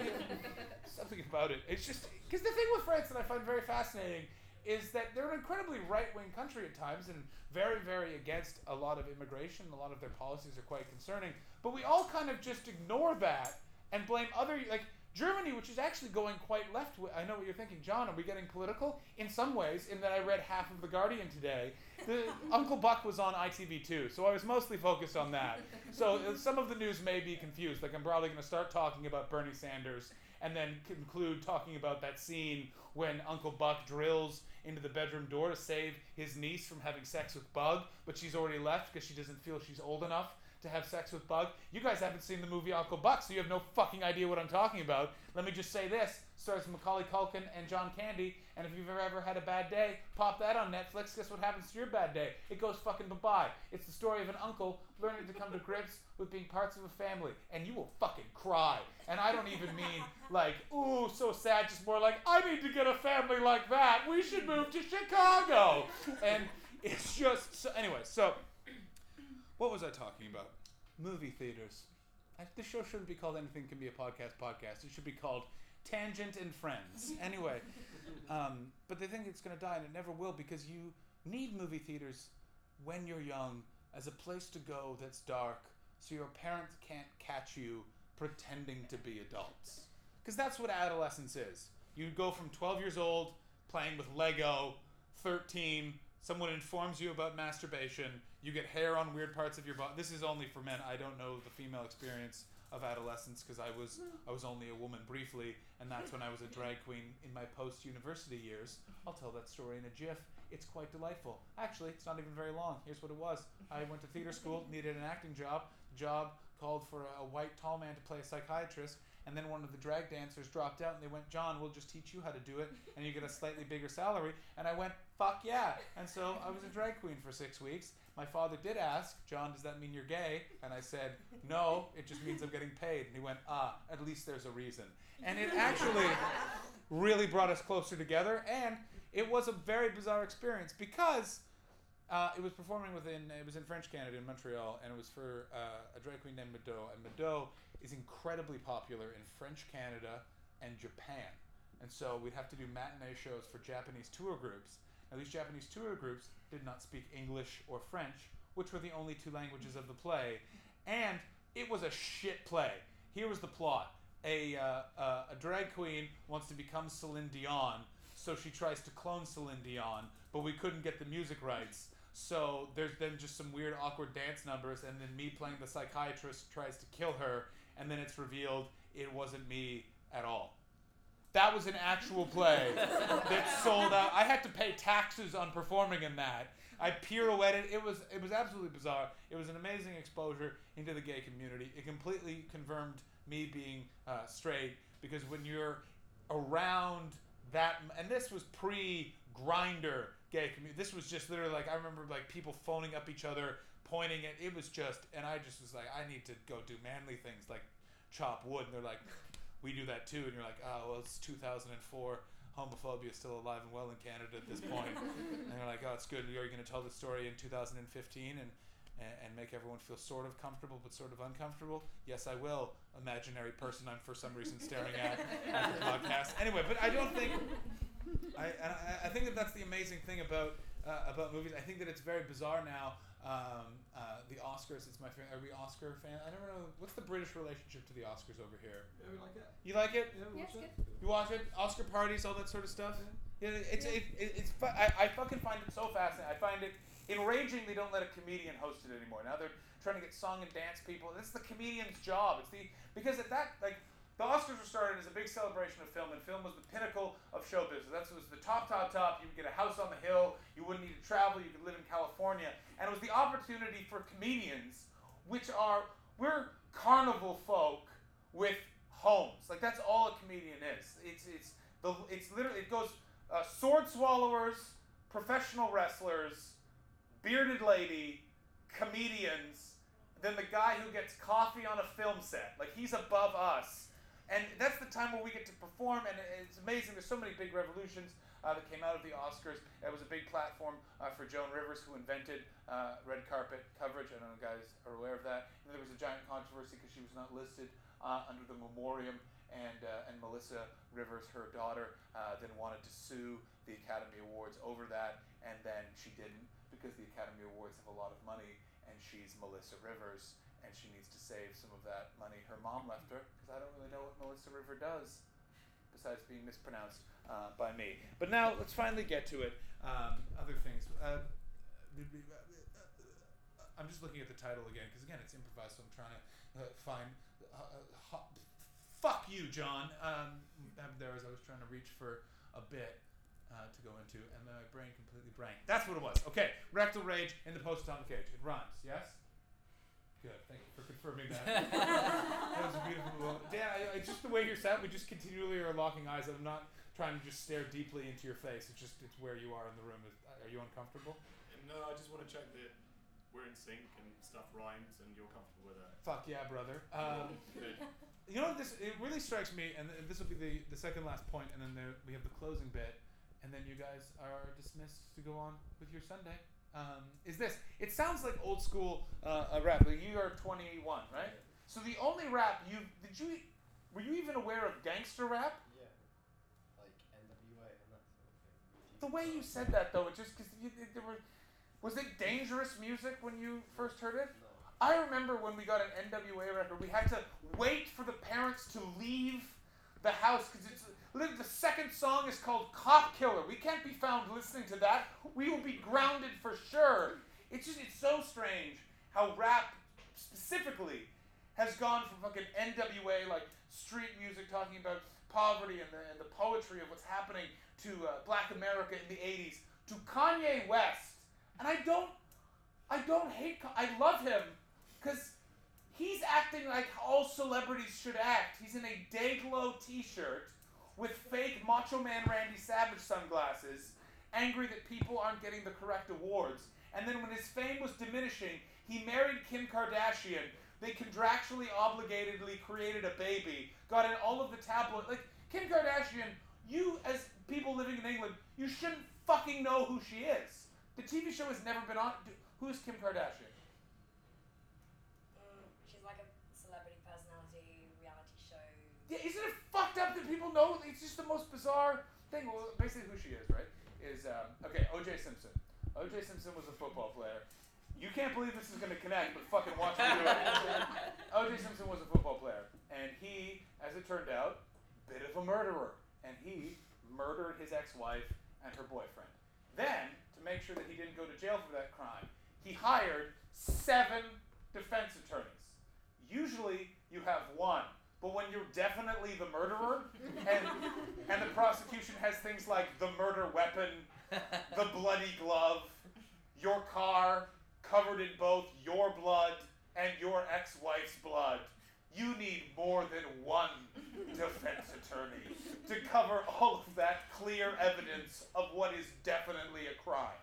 A: Something about it. It's just because the thing with France that I find very fascinating is that they're an incredibly right-wing country at times and very, very against a lot of immigration. A lot of their policies are quite concerning. But we all kind of just ignore that and blame other like Germany, which is actually going quite left. I know what you're thinking, John. Are we getting political? In some ways, in that I read half of the Guardian today. The, Uncle Buck was on ITV2, so I was mostly focused on that. So uh, some of the news may be confused. Like I'm probably going to start talking about Bernie Sanders and then conclude talking about that scene when Uncle Buck drills into the bedroom door to save his niece from having sex with Bug, but she's already left because she doesn't feel she's old enough to have sex with Bug. You guys haven't seen the movie Uncle Buck, so you have no fucking idea what I'm talking about. Let me just say this: stars Macaulay Culkin and John Candy. And if you've ever had a bad day, pop that on Netflix. Guess what happens to your bad day? It goes fucking bye bye. It's the story of an uncle learning to come to grips with being parts of a family, and you will fucking cry. And I don't even mean like, ooh, so sad. Just more like, I need to get a family like that. We should move to Chicago. And it's just so. Anyway, so what was I talking about? Movie theaters. I, this show shouldn't be called anything can be a podcast podcast. It should be called Tangent and Friends. Anyway, um, but they think it's going to die, and it never will because you need movie theaters when you're young as a place to go that's dark, so your parents can't catch you pretending to be adults. Because that's what adolescence is. You go from 12 years old playing with Lego, 13, someone informs you about masturbation, you get hair on weird parts of your body. This is only for men. I don't know the female experience of adolescence because I was I was only a woman briefly, and that's when I was a drag queen in my post university years. I'll tell that story in a jiff. It's quite delightful. Actually, it's not even very long. Here's what it was. I went to theater school, needed an acting job. Job called for a white tall man to play a psychiatrist, and then one of the drag dancers dropped out, and they went, "John, we'll just teach you how to do it, and you get a slightly bigger salary." And I went, "Fuck yeah!" And so I was a drag queen for six weeks. My father did ask, "John, does that mean you're gay?" And I said, "No, it just means I'm getting paid." And he went, "Ah, at least there's a reason." And it actually really brought us closer together, and it was a very bizarre experience because uh, it was performing within it was in French Canada in Montreal, and it was for uh, a drag queen named Mado, and Mado is incredibly popular in French Canada and Japan, and so we'd have to do matinee shows for Japanese tour groups. Now these Japanese tour groups did not speak English or French, which were the only two languages of the play, and it was a shit play. Here was the plot: a uh, uh, a drag queen wants to become Celine Dion, so she tries to clone Celine Dion, but we couldn't get the music rights. So there's then just some weird, awkward dance numbers, and then me playing the psychiatrist tries to kill her, and then it's revealed it wasn't me at all. That was an actual play that sold out. I had to pay taxes on performing in that. I pirouetted. It was it was absolutely bizarre. It was an amazing exposure into the gay community. It completely confirmed me being uh, straight because when you're around that, and this was pre Grindr gay community. This was just literally like I remember like people phoning up each other, pointing at. It was just, and I just was like, I need to go do manly things like chop wood. And they're like, we do that too. And you're like, oh well, it's 2004. Homophobia is still alive and well in Canada at this point. and they're like, oh, it's good. You're going to tell the story in 2015? And and, and make everyone feel sort of comfortable but sort of uncomfortable? Yes, I will. Imaginary person I'm for some reason staring at at the podcast. Anyway, but I don't think. I, I, I think that that's the amazing thing about uh, about movies. I think that it's very bizarre now. Um, uh, the Oscars, it's my favorite. Are we Oscar fan? I never know. What's the British relationship to the Oscars over here?
E: Yeah, we like it.
A: You like it?
E: Yeah, we
C: Yeah,
E: watch
C: it's
E: it.
C: good.
A: You watch it? Oscar parties, all that sort of stuff. Yeah, it's it, it, it's. fu- I, I fucking find it so fascinating. I find it enraging. They don't let a comedian host it anymore. Now they're trying to get song and dance people. This is the comedian's job. It's the because at that like the Oscars were started as a big celebration of film, and film was the pinnacle of show business. That was the top, top, top. You would get a house on the hill. You wouldn't need to travel. You could live in California, and it was the opportunity for comedians, which are we're carnival folk with homes. Like that's all a comedian is. It's it's the it's literally it goes uh, sword swallowers, professional wrestlers, bearded lady, comedians, then the guy who gets coffee on a film set. Like he's above us. And that's the time where we get to perform, and it's amazing. There's so many big revolutions uh, that came out of the Oscars. It was a big platform uh, for Joan Rivers, who invented uh, red carpet coverage. I don't know if you guys are aware of that. And there was a giant controversy because she was not listed uh, under the memoriam, and uh, and Melissa Rivers, her daughter, uh, then wanted to sue the Academy Awards over that, and then she didn't because the Academy Awards have a lot of money, and she's Melissa Rivers, and she needs to save some of that money. Her mom left her because I don't really know what Melissa River does besides being mispronounced uh, by me. But now let's finally get to it. Um, other things. Uh, I'm just looking at the title again because again it's improvised, so I'm trying to uh, find. Uh, uh, ho- fuck you, John. Um, there was I was trying to reach for a bit. Uh, to go into, and then my brain completely blank. That's what it was. Okay, rectal rage in the post-atomic age. It rhymes, yes. Good. Thank you for confirming that. that was a beautiful. Moment. Dan, I, I, just the way you're sat, we just continually are locking eyes. I'm not trying to just stare deeply into your face. It's just it's where you are in the room. Is, are you uncomfortable?
E: No, I just want to check that we're in sync and stuff rhymes and you're comfortable with it.
A: Fuck yeah, brother. Um, you know this? It really strikes me, and th- this will be the, the second last point, and then there, we have the closing bit, and then you guys are dismissed to go on with your Sunday. Um, is this? It sounds like old school uh, rap. Like you are 21, right? So the only rap you did you were you even aware of gangster rap?
B: Yeah. Like NWA and that sort of thing.
A: The way you said that though, it just because there were, was it dangerous music when you first heard it?
B: No.
A: I remember when we got an NWA record, we had to wait for the parents to leave the house because it's the second song is called Cop Killer. We can't be found listening to that. We will be grounded for sure. It's just it's so strange how rap specifically has gone from fucking NWA like street music talking about poverty and the, and the poetry of what's happening to uh, Black America in the 80s to Kanye West. And I don't I don't hate. I love him because he's acting like all celebrities should act. He's in a Dayglow T-shirt with fake Macho Man Randy Savage sunglasses, angry that people aren't getting the correct awards. And then when his fame was diminishing, he married Kim Kardashian. They contractually obligatedly created a baby, got in all of the tabloid. Like Kim Kardashian, you as people living in England, you shouldn't fucking know who she is. The TV show has never been on. Who's Kim Kardashian?
F: Mm, she's like a celebrity personality reality show.
A: Yeah, isn't it fucked up that people know? It's just the most bizarre thing. Well, basically, who she is, right? Is um, okay. O.J. Simpson. O.J. Simpson was a football player. You can't believe this is gonna connect, but fucking watch me do it. O.J. Simpson was a football player, and he, as it turned out, bit of a murderer, and he murdered his ex-wife and her boyfriend. Then, to make sure that he didn't go to jail for that crime, he hired seven defense attorneys. Usually, you have one. But when you're definitely the murderer, and and the prosecution has things like the murder weapon, the bloody glove, your car covered in both your blood and your ex-wife's blood, you need more than one defense attorney to cover all of that clear evidence of what is definitely a crime.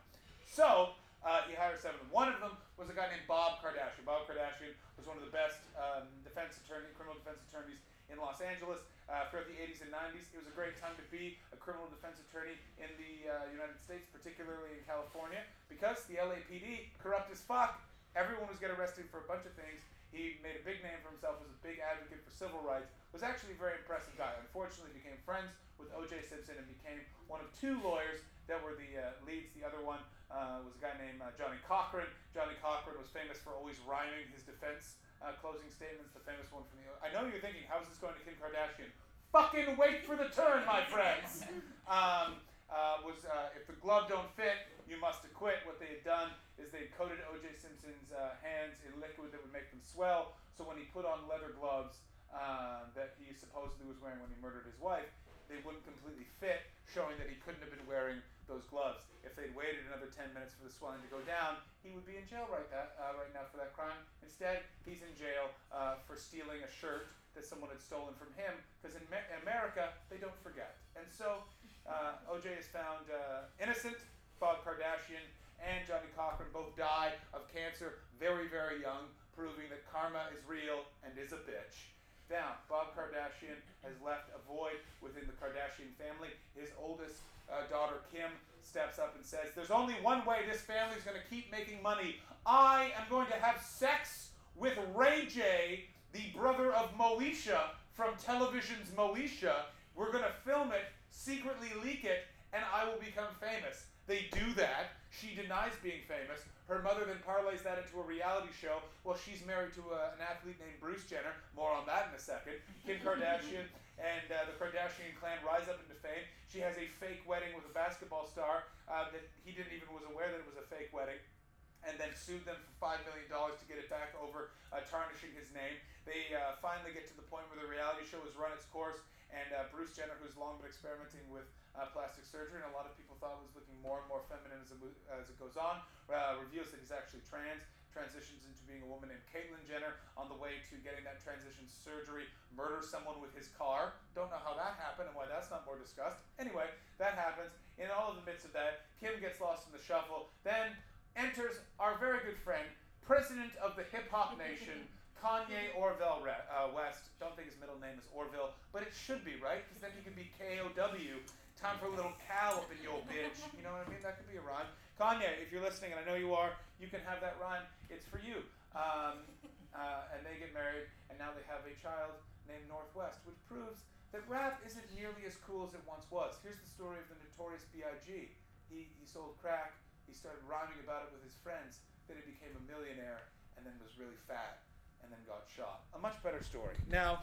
A: So uh, he hired seven. One of them was a guy named Bob Kardashian. Bob Kardashian was one of the best um, defense attorney, criminal defense attorneys in Los Angeles uh, throughout the 80s and 90s. It was a great time to be a criminal defense attorney in the uh, United States, particularly in California, because the LAPD, corrupt as fuck, everyone was getting arrested for a bunch of things. He made a big name for himself, was a big advocate for civil rights, was actually a very impressive guy. Unfortunately, became friends with O.J. Simpson and became one of two lawyers that were the uh, leads. The other one uh, was a guy named uh, Johnnie Cochran. Johnnie Cochran was famous for always rhyming his defense uh, closing statements. The famous one from the. I know you're thinking, how's this going to Kim Kardashian? Fucking wait for the turn, my friends. Um, uh, was uh, if the glove don't fit, you must acquit. What they had done is they coated O.J. Simpson's uh, hands in liquid that would make them swell. So when he put on leather gloves uh, that he supposedly was wearing when he murdered his wife, they wouldn't completely fit, showing that he couldn't have been wearing those gloves. If they'd waited another 10 minutes for the swelling to go down, he would be in jail right, that, uh, right now for that crime. Instead, he's in jail uh, for stealing a shirt that someone had stolen from him, because in, in America, they don't forget. And so uh, OJ is found uh, innocent. Bob Kardashian and Johnnie Cochran both die of cancer very, very young, proving that karma is real and is a bitch. Now, Bob Kardashian has left a void within the Kardashian family. His oldest uh, daughter, Kim, steps up and says, There's only one way this family is going to keep making money. I am going to have sex with Ray J, the brother of Moesha from television's Moesha. We're going to film it, secretly leak it, and I will become famous. They do that. She denies being famous. Her mother then parlays that into a reality show. Well, she's married to uh, an athlete named Bruce Jenner. More on that in a second. Kim Kardashian and uh, the Kardashian clan rise up into fame. She has a fake wedding with a basketball star uh, that he didn't even was aware that it was a fake wedding. And then sued them for five million dollars to get it back over uh, tarnishing his name. They uh, finally get to the point where the reality show has run its course, and uh, Bruce Jenner, who's long been experimenting with uh, plastic surgery, and a lot of people thought was looking more and more feminine as it, as it goes on, uh, reveals that he's actually trans, transitions into being a woman named Caitlyn Jenner on the way to getting that transition surgery, murders someone with his car. Don't know how that happened and why that's not more discussed. Anyway, that happens. In all of the midst of that, Kim gets lost in the shuffle. Then enters our very good friend, president of the hip hop nation. Kanye Orville uh, West. Don't think his middle name is Orville, but it should be, right? Because then he could be K O W. Time for a little cow up in your bitch. You know what I mean? That could be a rhyme. Kanye, if you're listening, and I know you are, you can have that rhyme. It's for you. Um, uh, and they get married, and now they have a child named Northwest, which proves that rap isn't nearly as cool as it once was. Here's the story of the notorious B.I.G. He, he sold crack, he started rhyming about it with his friends, then he became a millionaire, and then was really fat, and then got shot. A much better story. Now,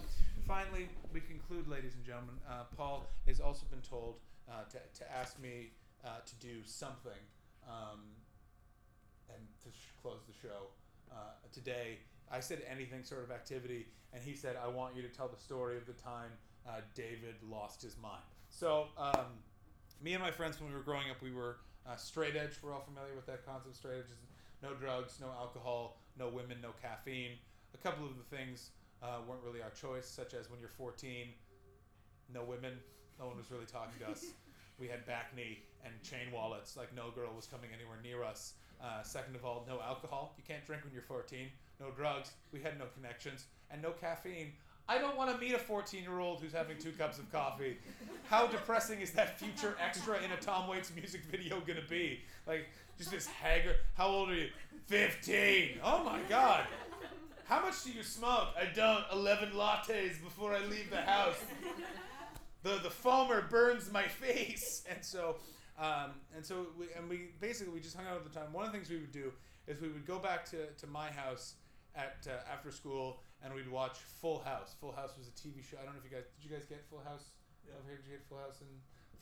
A: finally, we conclude, ladies and gentlemen. Uh, Paul has also been told uh, to, to ask me uh, to do something um, and to sh- close the show uh, today. I said anything sort of activity, and he said, I want you to tell the story of the time uh, David lost his mind. So, um, me and my friends, when we were growing up, we were uh, straight edge. We're all familiar with that concept. Straight edge no drugs, no alcohol, no women, no caffeine. A couple of the things uh, weren't really our choice, such as when you're 14, no women, no one was really talking to us. We had back knee and chain wallets, like no girl was coming anywhere near us. Uh, second of all, no alcohol. You can't drink when you're 14. No drugs. We had no connections. And no caffeine. I don't want to meet a 14 year old who's having two cups of coffee. How depressing is that future extra in a Tom Waits music video going to be? Like, just this haggard. How old are you? 15. Oh my God. How much do you smoke? I don't. 11 lattes before I leave the house. The, the foamer burns my face. And so, um, and so we, and we basically we just hung out at the time. One of the things we would do is we would go back to, to my house at uh, after school and we'd watch Full House. Full House was a TV show. I don't know if you guys did you guys get Full House
E: Yeah.
A: over here? Did you get Full House? And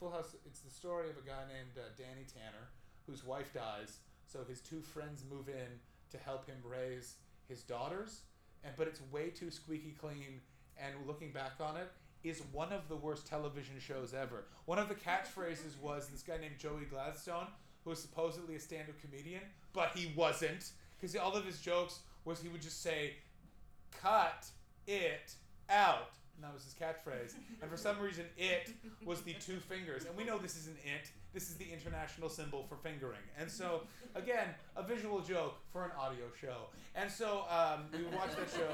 A: Full House, it's the story of a guy named uh, Danny Tanner whose wife dies. So his two friends move in to help him raise his daughters, and but it's way too squeaky clean. And looking back on it, is one of the worst television shows ever. One of the catchphrases was this guy named Joey Gladstone, who was supposedly a stand-up comedian, but he wasn't, because all of his jokes was he would just say, "Cut it out," and that was his catchphrase. And for some reason, it was the two fingers, and we know this isn't it. This is the international symbol for fingering. And so, again, a visual joke for an audio show. And so um, we would watch that show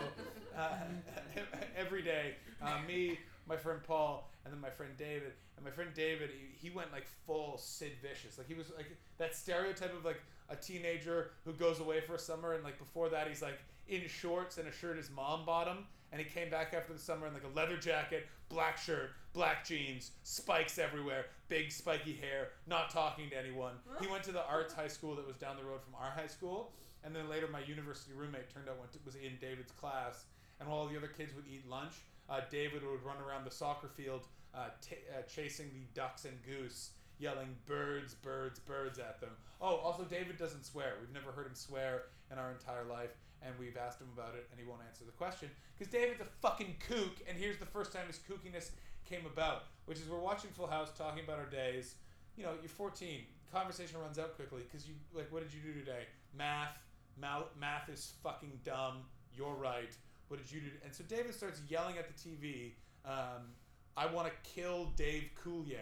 A: uh, every day. Uh, me, my friend Paul, and then my friend David. And my friend David, he, he went like full Sid Vicious. Like he was like that stereotype of like a teenager who goes away for a summer, and like before that, he's like in shorts and a shirt his mom bought him, and he came back after the summer in like a leather jacket, black shirt, black jeans, spikes everywhere, big spiky hair, not talking to anyone. He went to the arts high school that was down the road from our high school, and then later my university roommate turned out went to, was in David's class, and while the other kids would eat lunch, uh, David would run around the soccer field uh, t- uh, chasing the ducks and goose, yelling birds, birds, birds at them. Oh, also David doesn't swear. We've never heard him swear in our entire life, and we've asked him about it, and he won't answer the question because David's a fucking kook. And here's the first time his kookiness came about, which is we're watching Full House, talking about our days. You know, you're 14. Conversation runs out quickly because you like, what did you do today? Math. Math is fucking dumb. You're right. What did you do? And so David starts yelling at the TV. Um, I want to kill Dave Coulier,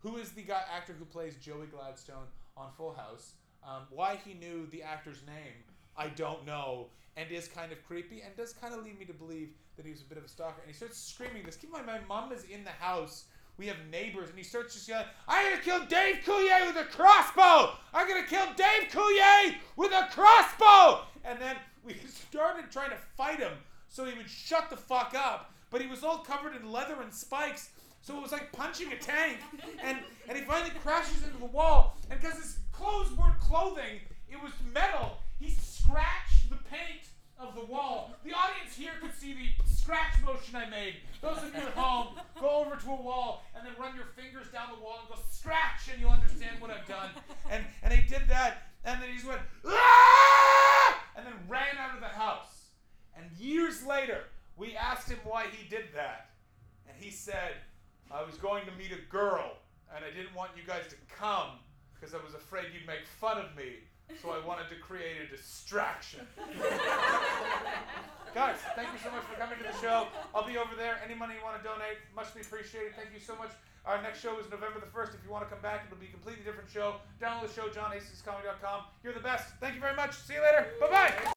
A: who is the guy actor who plays Joey Gladstone on Full House. Um, why he knew the actor's name, I don't know, and is kind of creepy and does kind of lead me to believe that he was a bit of a stalker. And he starts screaming this. Keep in mind, my mom is in the house. We have neighbors, and he starts just yelling, "I'm gonna kill Dave Coulier with a crossbow! I'm gonna kill Dave Coulier with a crossbow!" And then we started trying to fight him so he would shut the fuck up. But he was all covered in leather and spikes, so it was like punching a tank. And and he finally crashes into the wall. And because his clothes weren't clothing, it was metal. He scratched the paint of the wall. The audience here could see the scratch motion I made. Those of you at home, go over to a wall and then run your fingers down the wall and go scratch, and you'll understand what I've done. And and he did that, and then he just went ah! and then ran out of the house. And years later, we asked him why he did that, and he said, "I was going to meet a girl, and I didn't want you guys to come because I was afraid you'd make fun of me." So I wanted to create a distraction. Guys, thank you so much for coming to the show. I'll be over there. Any money you want to donate, much be appreciated. Thank you so much. Our next show is November the 1st. If you want to come back, it'll be a completely different show. Download the show, johnhastings.com. You're the best. Thank you very much. See you later. Bye bye.